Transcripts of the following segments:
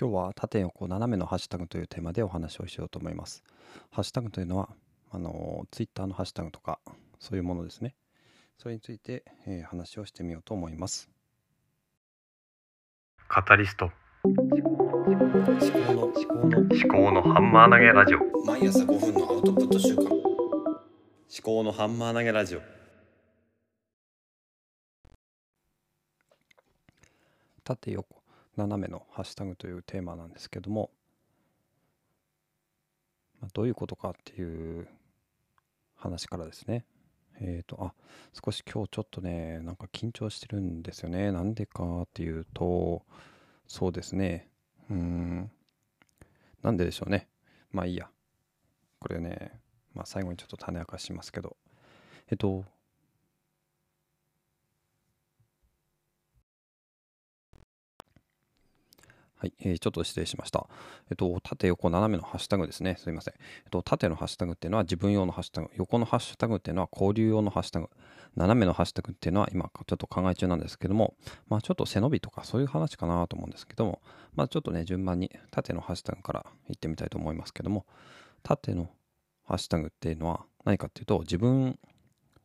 今日は縦横斜めのハッシュタグというテーマでお話をしようと思います。ハッシュタグというのは、あの、ツイッターのハッシュタグとか、そういうものですね。それについて、えー、話をしてみようと思います。カタリスト思考の思考の思考のハンマー投げラジオ毎朝5分のアウトプット週間思考のハンマー投げラジオ縦横斜めのハッシュタグというテーマなんですけども、まあ、どういうことかっていう話からですね。えっ、ー、と、あ、少し今日ちょっとね、なんか緊張してるんですよね。なんでかっていうと、そうですね。うーん、なんででしょうね。まあいいや。これね、まあ最後にちょっと種明かしますけど、えっと、はい、えー、ちょっと失礼しました。えっと、縦横斜めのハッシュタグですね。すいません。えっと、縦のハッシュタグっていうのは自分用のハッシュタグ、横のハッシュタグっていうのは交流用のハッシュタグ、斜めのハッシュタグっていうのは今ちょっと考え中なんですけども、まあちょっと背伸びとかそういう話かなと思うんですけども、まあちょっとね、順番に縦のハッシュタグから行ってみたいと思いますけども、縦のハッシュタグっていうのは何かっていうと、自分、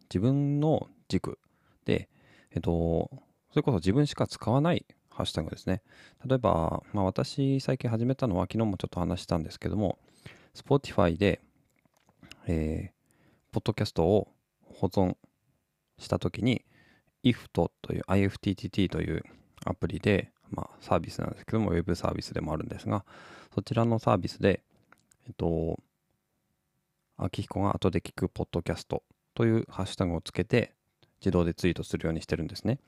自分の軸で、えっと、それこそ自分しか使わないハッシュタグですね。例えば、まあ、私最近始めたのは昨日もちょっと話したんですけども、Spotify で、えー、ポッドキャストを保存したときに IFT という IFTTT というアプリで、まあ、サービスなんですけども、ウェブサービスでもあるんですが、そちらのサービスで、えっと、秋彦が後で聞くポッドキャストというハッシュタグをつけて自動でツイートするようにしてるんですね。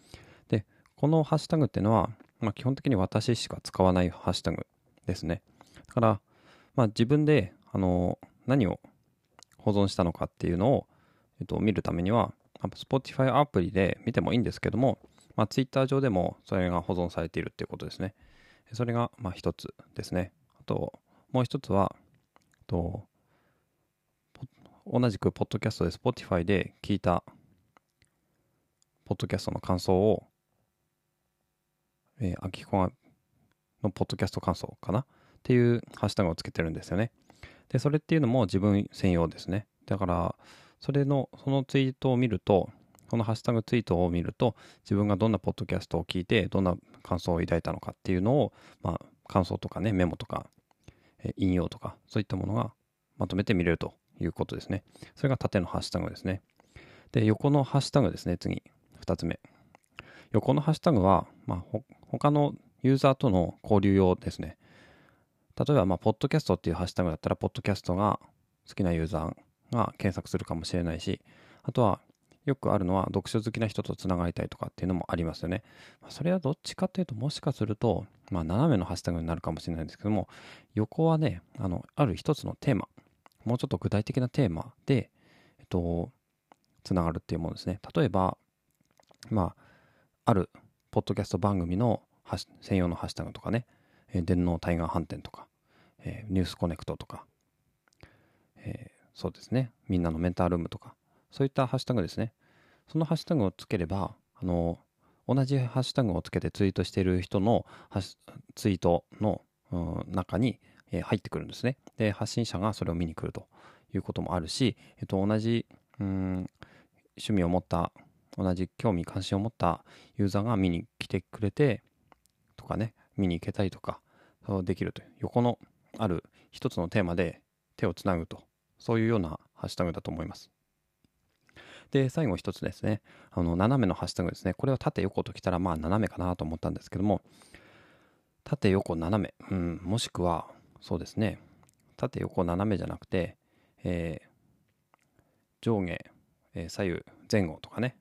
で、このハッシュタグっていうのは、まあ、基本的に私しか使わないハッシュタグですね。だから、まあ、自分で、あの、何を保存したのかっていうのを、えっと、見るためには、Spotify アプリで見てもいいんですけども、まあ、Twitter 上でもそれが保存されているっていうことですね。それが、まあ、一つですね。あと、もう一つは、と同じくポッドキャストで Spotify で聞いたポッドキャストの感想をえー、秋彦のポッドキャスト感想かな？っていうハッシュタグをつけてるんですよね。で、それっていうのも自分専用ですね。だから、それの、そのツイートを見ると、このハッシュタグツイートを見ると、自分がどんなポッドキャストを聞いて、どんな感想を抱いたのかっていうのを、まあ、感想とかね、メモとか、え引用とか、そういったものがまとめて見れるということですね。それが縦のハッシュタグですね。で、横のハッシュタグですね、次、2つ目。横のハッシュタグは、まあ、他のユーザーとの交流用ですね。例えば、まあ、ポッドキャストっていうハッシュタグだったら、ポッドキャストが好きなユーザーが検索するかもしれないし、あとは、よくあるのは、読書好きな人とつながりたいとかっていうのもありますよね。それはどっちかというと、もしかすると、まあ、斜めのハッシュタグになるかもしれないんですけども、横はね、あの、ある一つのテーマ、もうちょっと具体的なテーマで、えっと、つながるっていうものですね。例えば、まあ、あるポッドキャスト番組の専用のハッシュタグとかね、えー、電脳タイガー飯店とか、えー、ニュースコネクトとか、えー、そうですね、みんなのメンタールームとか、そういったハッシュタグですね。そのハッシュタグをつければ、あの同じハッシュタグをつけてツイートしている人のツイートの、うん、中に、えー、入ってくるんですね。で、発信者がそれを見に来るということもあるし、えっと、同じ、うん、趣味を持った同じ興味関心を持ったユーザーが見に来てくれてとかね見に行けたりとかできるという横のある一つのテーマで手をつなぐとそういうようなハッシュタグだと思います。で最後一つですね。あの斜めのハッシュタグですね。これは縦横ときたらまあ斜めかなと思ったんですけども縦横斜め、うん、もしくはそうですね。縦横斜めじゃなくて、えー、上下、えー、左右前後とかね。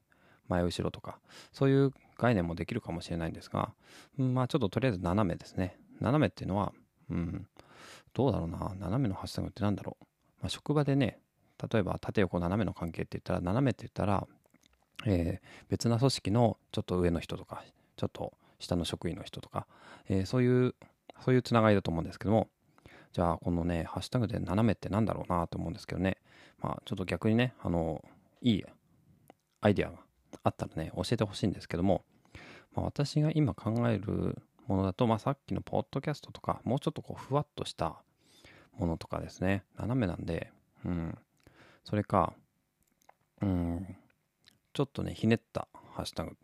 前後ろとか、そういう概念もできるかもしれないんですが、うん、まあちょっととりあえず斜めですね。斜めっていうのは、うん、どうだろうな、斜めのハッシュタグって何だろう。まあ、職場でね、例えば縦横斜めの関係って言ったら、斜めって言ったら、えー、別な組織のちょっと上の人とか、ちょっと下の職員の人とか、えー、そういう、そういうつながりだと思うんですけども、じゃあこのね、ハッシュタグで斜めって何だろうなと思うんですけどね、まあちょっと逆にね、あの、いいアイデアがあったらね、教えてほしいんですけども、まあ、私が今考えるものだと、まあ、さっきのポッドキャストとか、もうちょっとこうふわっとしたものとかですね、斜めなんで、うん、それか、うん、ちょっとね、ひねったハッシュタグ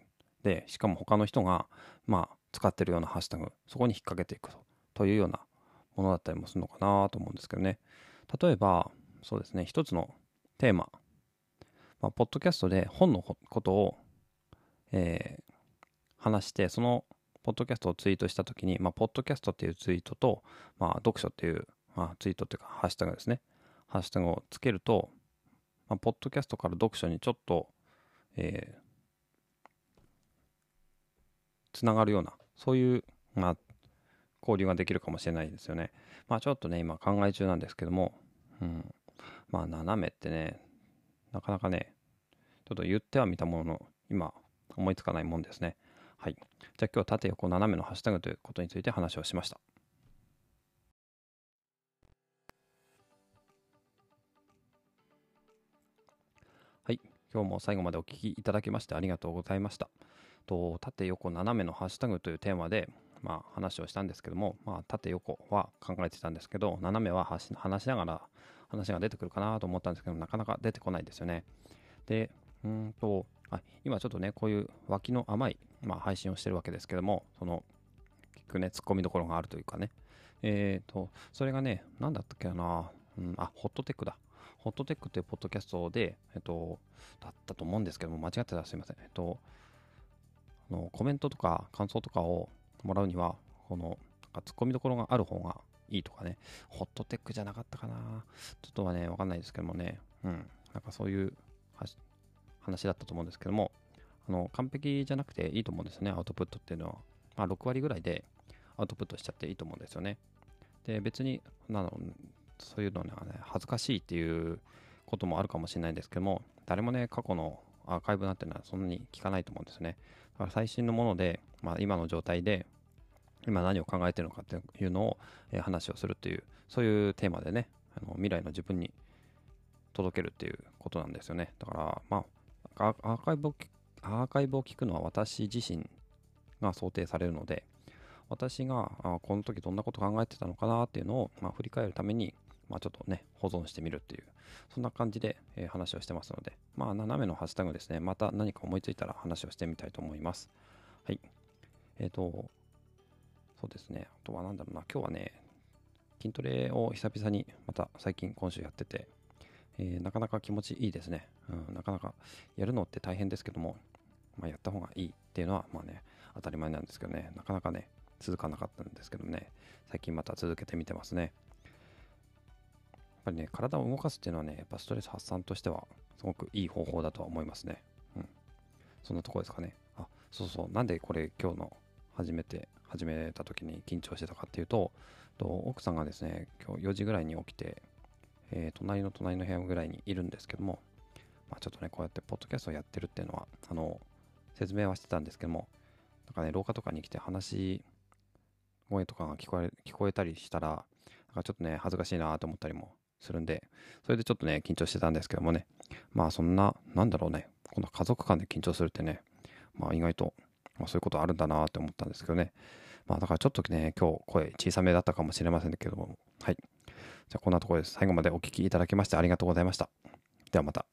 で、しかも他の人が、まあ、使ってるようなハッシュタグ、そこに引っ掛けていくとというようなものだったりもするのかなと思うんですけどね。例えば、そうですね、一つのテーマ、まあ、ポッドキャストで本のことを、えー、話して、そのポッドキャストをツイートしたときに、まあ、ポッドキャストっていうツイートと、まあ、読書っていう、まあ、ツイートっていうか、ハッシュタグですね。ハッシュタグをつけると、まあ、ポッドキャストから読書にちょっと、えー、つながるような、そういう、まあ、交流ができるかもしれないですよね。まあ、ちょっとね、今考え中なんですけども、うん。まあ、斜めってね、なかなかね、ちょっと言ってはみたものの、今、思いつかないもんですね。はい。じゃあ今日は縦横斜めのハッシュタグということについて話をしました。はい。今日も最後までお聞きいただきましてありがとうございました。と縦横斜めのハッシュタグというテーマで、まあ、話をしたんですけども、まあ、縦横は考えてたんですけど斜めは話しながら話が出てくるかなと思ったんですけどなかなか出てこないですよね。でうんとあ今ちょっとねこういう脇の甘い、まあ、配信をしてるわけですけどもその結局ね突っ込みどころがあるというかねえっ、ー、とそれがね何だったっけな、うん、あホットテックだホットテックっていうポッドキャストで、えっと、だったと思うんですけども、間違ってたらすいません。えっと、あのコメントとか感想とかをもらうには、この、ツッコミどころがある方がいいとかね、ホットテックじゃなかったかな。ちょっとはね、わかんないですけどもね、うん、なんかそういう話だったと思うんですけども、あの、完璧じゃなくていいと思うんですね、アウトプットっていうのは。まあ、6割ぐらいでアウトプットしちゃっていいと思うんですよね。で、別に、なの、そういうのはね、恥ずかしいっていうこともあるかもしれないんですけども、誰もね、過去のアーカイブなんていうのはそんなに聞かないと思うんですね。だから最新のもので、まあ、今の状態で、今何を考えてるのかっていうのを、え、話をするっていう、そういうテーマでね、あの未来の自分に届けるっていうことなんですよね。だから、まあ、アーカイブをアーカイブを聞くのは私自身が想定されるので、私がこの時どんなこと考えてたのかなっていうのを、まあ、振り返るために、まあ、ちょっとね、保存してみるっていう、そんな感じで、え、話をしてますので、まあ、斜めのハッシュタグですね、また何か思いついたら話をしてみたいと思います。はい。えっ、ー、と、そうですね、あとは何だろうな、今日はね、筋トレを久々にまた最近今週やってて、えー、なかなか気持ちいいですね、うん。なかなかやるのって大変ですけども、まあ、やった方がいいっていうのは、まあね、当たり前なんですけどね、なかなかね、続かなかったんですけどね、最近また続けてみてますね。やっぱりね、体を動かすっていうのはね、やっぱストレス発散としては、すごくいい方法だとは思いますね。うん。そんなとこですかね。あ、そうそう。なんでこれ今日の初めて、始めた時に緊張してたかっていうと、と奥さんがですね、今日4時ぐらいに起きて、えー、隣の隣の部屋ぐらいにいるんですけども、まあ、ちょっとね、こうやってポッドキャストをやってるっていうのは、あの、説明はしてたんですけども、なんかね、廊下とかに来て話声とかが聞こえ聞こえたりしたら、なんかちょっとね、恥ずかしいなと思ったりもするんで、それでちょっとね、緊張してたんですけどもね、まあそんな、なんだろうね、この家族間で緊張するってね、まあ意外と、まあ、そういうことあるんだなって思ったんですけどね、まあだからちょっとね、今日声小さめだったかもしれませんけども、はい。じゃあこんなところです。最後までお聴きいただきましてありがとうございました。ではまた。